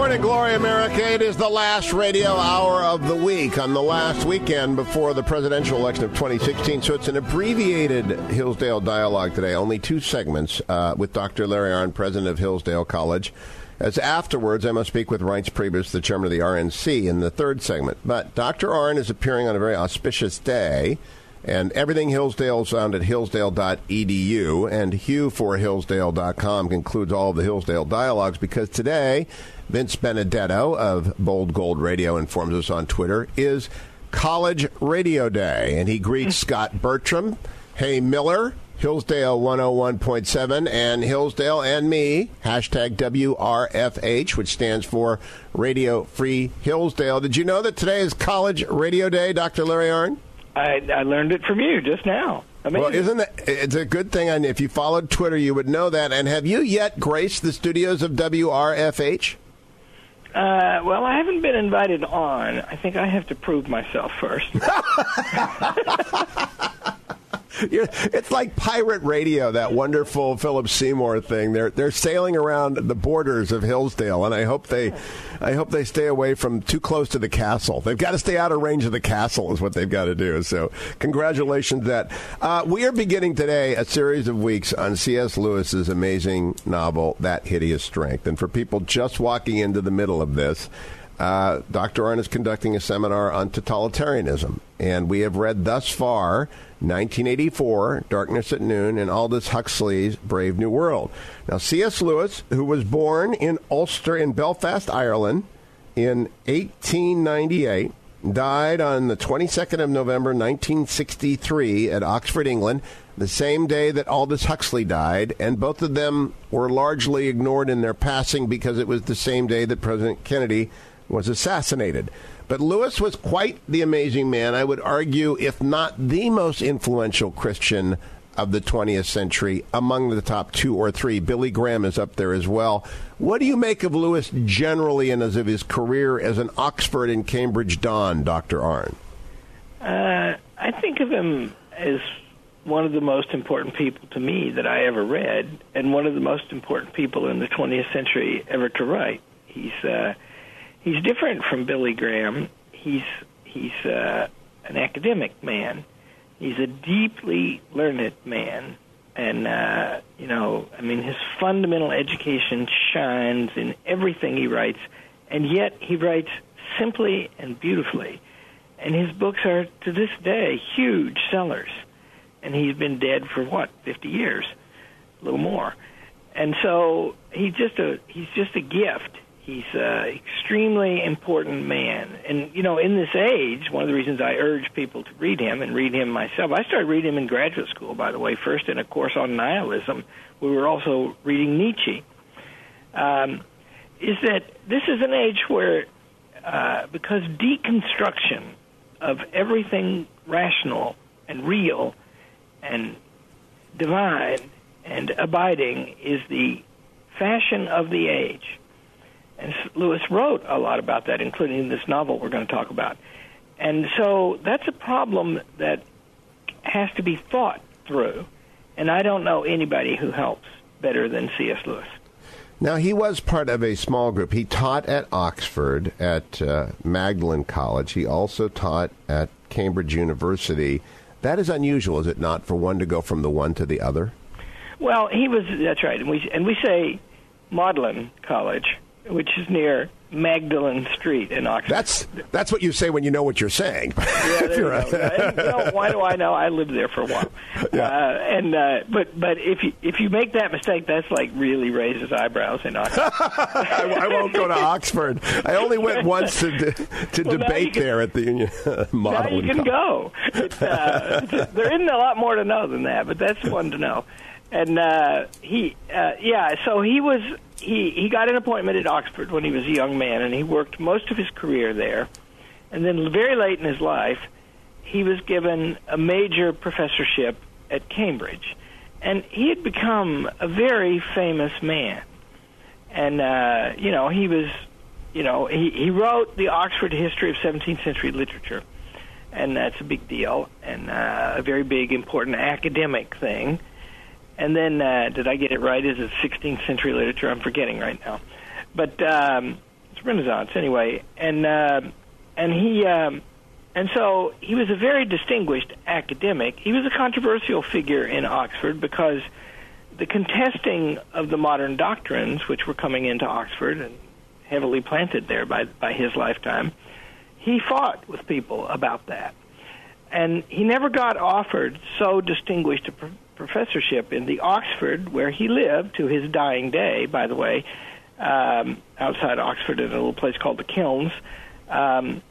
Morning, Glory America. It is the last radio hour of the week on the last weekend before the presidential election of 2016. So it's an abbreviated Hillsdale dialogue today, only two segments uh, with Dr. Larry Arnn, president of Hillsdale College. As afterwards, I must speak with Reince Priebus, the chairman of the RNC, in the third segment. But Dr. Arnn is appearing on a very auspicious day. And everything Hillsdale is found at hillsdale.edu. And Hugh for Hillsdale.com concludes all of the Hillsdale dialogues because today, Vince Benedetto of Bold Gold Radio informs us on Twitter, is College Radio Day. And he greets Scott Bertram, Hey Miller, Hillsdale 101.7, and Hillsdale and me, hashtag WRFH, which stands for Radio Free Hillsdale. Did you know that today is College Radio Day, Dr. Larry Arnn? I, I learned it from you just now. Amazing. Well, isn't that it's a good thing? And if you followed Twitter, you would know that. And have you yet graced the studios of WRFH? Uh, well, I haven't been invited on. I think I have to prove myself first. It's like pirate radio, that wonderful Philip Seymour thing. They're they're sailing around the borders of Hillsdale, and I hope they, I hope they stay away from too close to the castle. They've got to stay out of range of the castle, is what they've got to do. So, congratulations. That uh, we are beginning today a series of weeks on C.S. Lewis's amazing novel, That Hideous Strength, and for people just walking into the middle of this. Uh, Dr. Arnn is conducting a seminar on totalitarianism, and we have read thus far 1984, Darkness at Noon, and Aldous Huxley's Brave New World. Now, C.S. Lewis, who was born in Ulster in Belfast, Ireland, in 1898, died on the 22nd of November 1963 at Oxford, England, the same day that Aldous Huxley died, and both of them were largely ignored in their passing because it was the same day that President Kennedy was assassinated. But Lewis was quite the amazing man. I would argue, if not the most influential Christian of the 20th century, among the top two or three. Billy Graham is up there as well. What do you make of Lewis generally and as of his career as an Oxford and Cambridge Don, Dr. Arnn? Uh, I think of him as one of the most important people to me that I ever read, and one of the most important people in the 20th century ever to write. He's uh, he's different from Billy Graham. He's he's uh, an academic man. He's a deeply learned man, and uh, you know, I mean, his fundamental education shines in everything he writes, and yet he writes simply and beautifully. And his books are to this day huge sellers. And he's been dead for what, 50 years, a little more. And so he's just a he's just a gift He's an extremely important man. And, you know, in this age, one of the reasons I urge people to read him and read him myself, I started reading him in graduate school, by the way, first in a course on nihilism. We were also reading Nietzsche. Um, is that this is an age where, uh, because deconstruction of everything rational and real and divine and abiding is the fashion of the age and Lewis wrote a lot about that, including this novel we're going to talk about. And so that's a problem that has to be thought through. And I don't know anybody who helps better than C.S. Lewis. Now, he was part of a small group. He taught at Oxford, at uh, Magdalen College. He also taught at Cambridge University. That is unusual, is it not, for one to go from the one to the other? Well, he was, that's right. And we, and we say Magdalen College which is near Magdalen Street in Oxford. That's that's what you say when you know what you're saying. yeah, you go. you know, why do I know? I lived there for a while. Yeah. Uh, and uh, but but if you if you make that mistake, that's like really raises eyebrows in Oxford. I, I, won't go to Oxford. I only went once to to well, debate can, there at the Union uh, Now you can go. It, uh, there isn't a lot more to know than that, but that's one to know. And uh, he, uh, yeah, so he was he he got an appointment at Oxford when he was a young man, and he worked most of his career there. And then, very late in his life, he was given a major professorship at Cambridge, and he had become a very famous man. And uh, you know, he was, you know, he he wrote the Oxford History of 17th Century Literature, and that's a big deal and uh, a very big, important academic thing and then uh, did I get it right? Is it 16th century literature? I'm forgetting right now, but um, it's Renaissance anyway, and uh, and he um, and so he was a very distinguished academic. He was a controversial figure in Oxford because the contesting of the modern doctrines, which were coming into Oxford and heavily planted there by by his lifetime, he fought with people about that, and he never got offered so distinguished a pro- professorship in the Oxford where he lived to his dying day. By the way, um, outside Oxford in a little place called the Kilns. Um,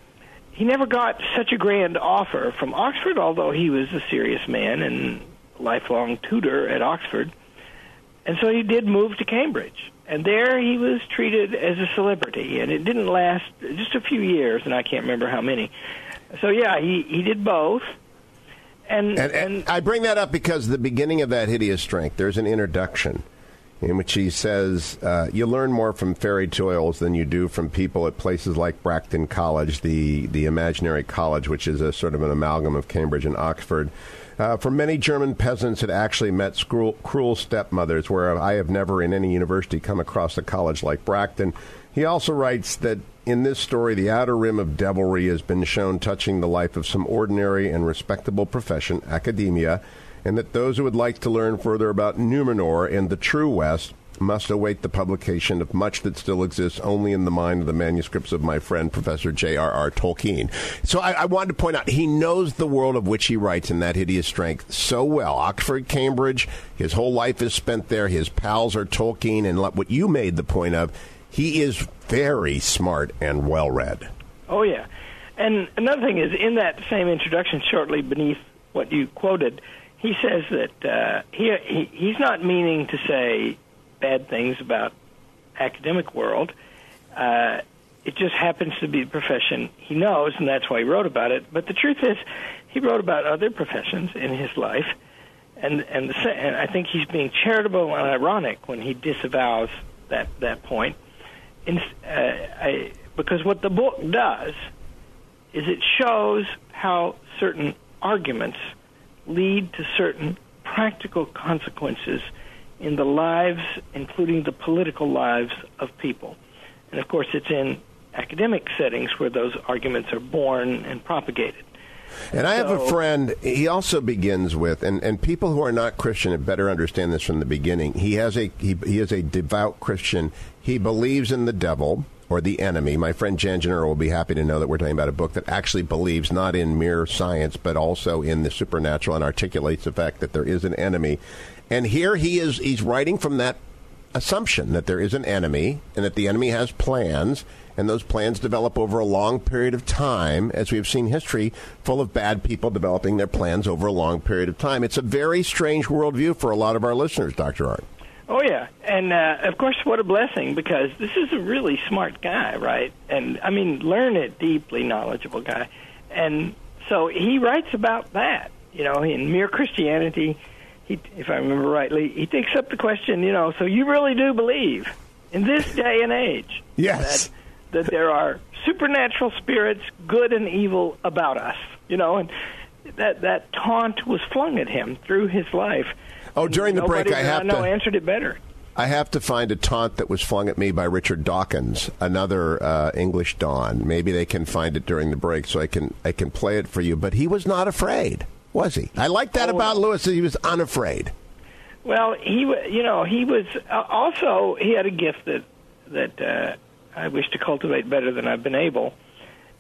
he never got such a grand offer from Oxford, although he was a serious man and lifelong tutor at Oxford. And so he did move to Cambridge. And there he was treated as a celebrity. And it didn't last just a few years, and I can't remember how many. So, yeah, he, he did both. And, And, and I bring that up because the beginning of that hideous strength, there's an introduction in which he says, uh, "You learn more from fairy tales than you do from people at places like Bracton College, the the imaginary college, which is a sort of an amalgam of Cambridge and Oxford." Uh, for many German peasants had actually met cruel, cruel stepmothers, where I have never in any university come across a college like Bracton. He also writes that in this story, the outer rim of devilry has been shown touching the life of some ordinary and respectable profession, academia, and that those who would like to learn further about Numenor and the true West must await the publication of much that still exists only in the mind of the manuscripts of my friend Professor J.R.R. Tolkien. So I, I, wanted to point out he knows the world of which he writes in that hideous strength so well. Oxford, Cambridge, his whole life is spent there. His pals are Tolkien, and what you made the point of, he is very smart and well read. Oh yeah, and another thing is in that same introduction, shortly beneath what you quoted, he says that uh, he, he he's not meaning to say bad things about academic world. Uh, it just happens to be the profession he knows, and that's why he wrote about it. But the truth is, he wrote about other professions in his life, and and, the, and I think he's being charitable and ironic when he disavows that that point. In, uh, I, because what the book does is it shows how certain arguments lead to certain practical consequences in the lives, including the political lives of people. And of course, it's in academic settings where those arguments are born and propagated. And I have a friend, he also begins with, and, and people who are not Christian had better understand this from the beginning. He has a he, he is a devout Christian. He believes in the devil or the enemy. My friend Jan Gennaro will be happy to know that we're talking about a book that actually believes not in mere science, but also in the supernatural and articulates the fact that there is an enemy. And here he is, he's writing from that assumption that there is an enemy and that the enemy has plans and those plans develop over a long period of time, as we've seen history full of bad people developing their plans over a long period of time. It's a very strange worldview for a lot of our listeners, Dr. Art. Oh yeah, and uh, of course, what a blessing because this is a really smart guy, right? And I mean, learned, deeply knowledgeable guy, and so he writes about that. You know, in Mere Christianity, he, if I remember rightly, he takes up the question. You know, so you really do believe in this day and age? Yes. That, that there are supernatural spirits, good and evil, about us. You know, and that that taunt was flung at him through his life. Oh, during the break, I have no to. answered it better. I have to find a taunt that was flung at me by Richard Dawkins, another uh, English Don. Maybe they can find it during the break, so I can I can play it for you. But he was not afraid, was he? I like that Oh, about. Lewis. That he was unafraid. Well, he you know he was uh, also he had a gift that that uh, I wish to cultivate better than I've been able,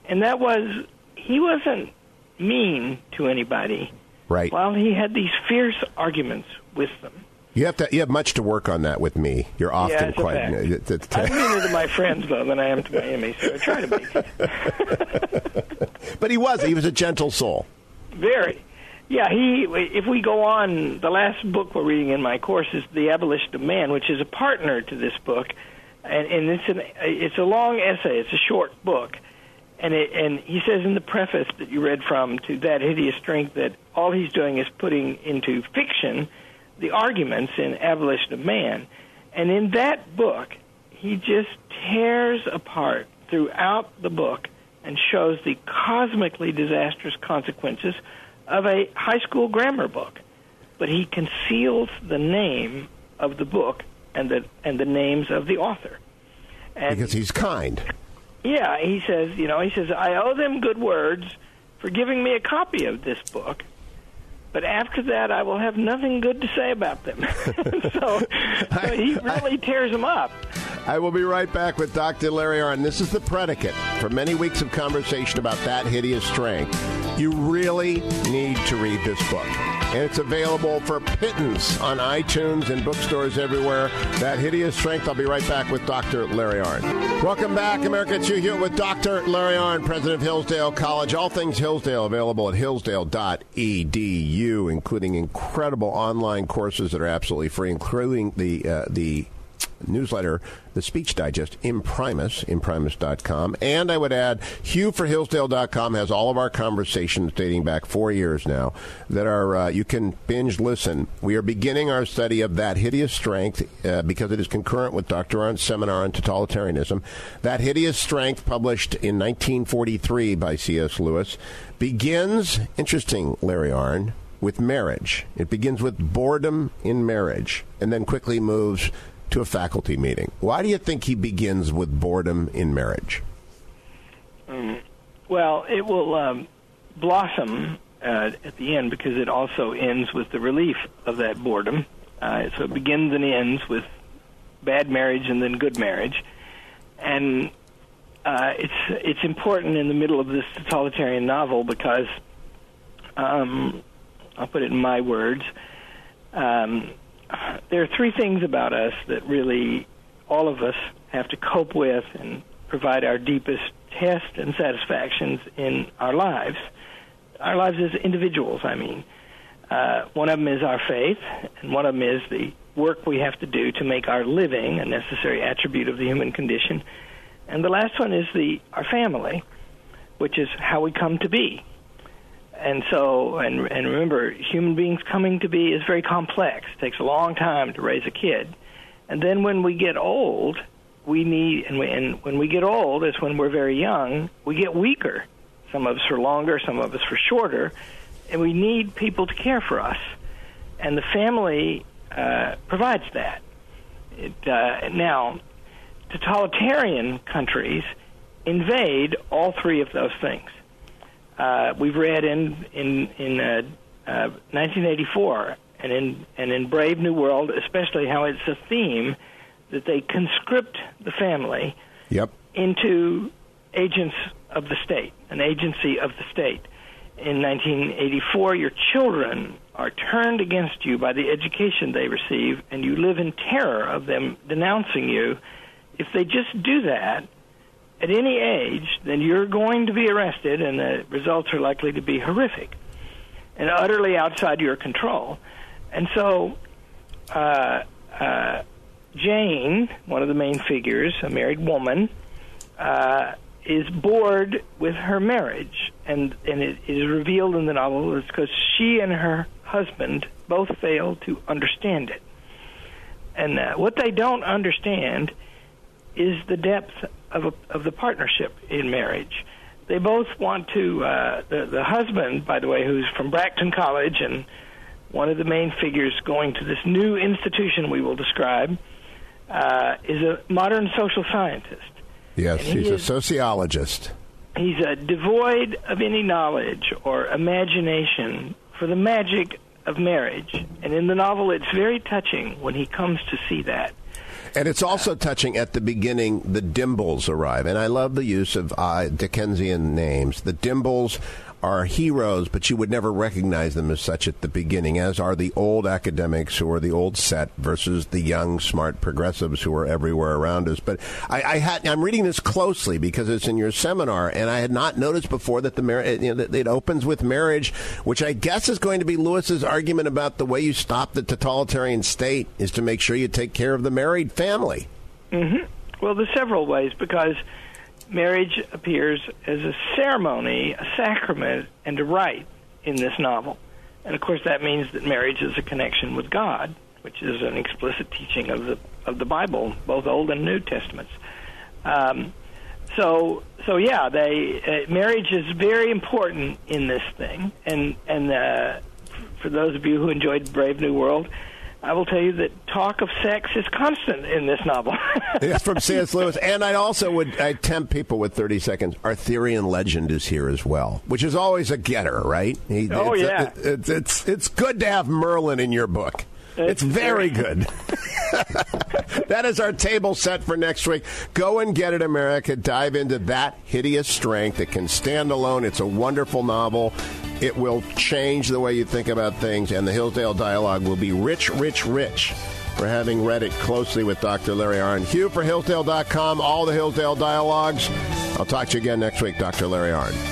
and that was he wasn't mean to anybody. Right. While he had these fierce arguments with them. You have to. You have much to work on that with me. You're often a quite. it's- it's- I'm meaner to my friends though than I am to my enemies. So I try to be but he was. He was a gentle soul. very. Yeah, he. If we go on, the last book we're reading in my course is *The Abolition of Man*, which is a partner to this book, and, and it's an it's a long essay. It's a short book, and it, and he says in the preface that you read from to that hideous strength that all he's doing is putting into fiction the arguments in *Abolition of Man*, and in that book he just tears apart throughout the book and shows the cosmically disastrous consequences of a high school grammar book. But he conceals the name of the book and the and the names of the author. And Because he's kind. yeah, he says, you know, he says, I owe them good words for giving me a copy of this book, but after that, I will have nothing good to say about them. so, so he really tears them up. I will be right back with Dr. Larry Arnn. This is the predicate for many weeks of conversation about that hideous strength. You really need to read this book. And it's available for pittance on iTunes and bookstores everywhere. That hideous strength. I'll be right back with Dr. Larry Arnn. Welcome back, America. It's Hugh Hewitt with Dr. Larry Arnn, president of Hillsdale College. All things Hillsdale available at hillsdale.edu, including incredible online courses that are absolutely free, including the uh, the newsletter, the Speech Digest, Imprimis, imprimis.com. And I would add, HughForHillsdale.com has all of our conversations dating back four years now that are, uh, you can binge listen. We are beginning our study of That Hideous Strength uh, because it is concurrent with Dr. Arnn's seminar on totalitarianism. That Hideous Strength, published in 1943 by C.S. Lewis, begins, interesting, Larry Arnn, with marriage. It begins with boredom in marriage and then quickly moves to a faculty meeting. Why do you think he begins with boredom in marriage? Um, well, it will um, blossom uh, at the end because it also ends with the relief of that boredom. Uh, so it begins and ends with bad marriage and then good marriage, and uh, it's it's important in the middle of this totalitarian novel because um, I'll put it in my words. Um, there are three things about us that really all of us have to cope with and provide our deepest test and satisfactions in our lives. Our lives as individuals, I mean. Uh, one of them is our faith, and one of them is the work we have to do to make our living a necessary attribute of the human condition. And the last one is the our family, which is how we come to be and so and and remember human beings coming to be is very complex. It takes a long time to raise a kid. And then when we get old we need and, we, and when we get old is when we're very young we get weaker. Some of us for longer some of us for shorter and we need people to care for us. And the family uh, provides that. It, uh, now totalitarian countries invade all three of those things uh, we've read in in in uh, uh, 1984 and in and in Brave New World, especially how it's a theme that they conscript the family yep. into agents of the state, an agency of the state. In 1984, your children are turned against you by the education they receive, and you live in terror of them denouncing you. If they just do that, at any age, then you're going to be arrested, and the results are likely to be horrific and utterly outside your control. And so, uh, uh, Jane, one of the main figures, a married woman, uh, is bored with her marriage, and and it is revealed in the novel is because she and her husband both fail to understand it. And uh, what they don't understand is the depth of a, of the partnership in marriage. They both want to. Uh, the the husband, by the way, who's from Bracton College and one of the main figures going to this new institution we will describe, uh, is a modern social scientist. Yes, he he's is, a sociologist. He's uh, devoid of any knowledge or imagination for the magic of marriage. And in the novel, it's very touching when he comes to see that. And it's also touching at the beginning, the Dimbles arrive. And I love the use of uh, Dickensian names. The Dimbles are heroes, but you would never recognize them as such at the beginning, as are the old academics who are the old set versus the young, smart progressives who are everywhere around us. But I, I had I'm reading this closely because it's in your seminar, and I had not noticed before that the mar- you know, it opens with marriage, which I guess is going to be Lewis's argument about the way you stop the totalitarian state is to make sure you take care of the married family. Mm-hmm. Well, there's several ways because marriage appears as a ceremony, a sacrament, and a rite in this novel. And of course, that means that marriage is a connection with God, which is an explicit teaching of the of the Bible, both Old and New Testaments. Um, so, so yeah, they uh, marriage is very important in this thing, and and uh, for those of you who enjoyed Brave New World, I will tell you that talk of sex is constant in this novel. it's from C.S. Lewis, and I also would I tempt people with thirty seconds. Arthurian legend is here as well, which is always a getter, right? He, oh it's, yeah, it, it's it's it's good to have Merlin in your book. It's, very good. that is our table set for next week. Go and get it, America. Dive into that hideous strength. It can stand alone. It's a wonderful novel. It will change the way you think about things, and the Hillsdale Dialogue will be rich, rich, rich for having read it closely with Dr. Larry Arnn. Hugh for Hillsdale.com, all the Hillsdale Dialogues. I'll talk to you again next week, Dr. Larry Arnn.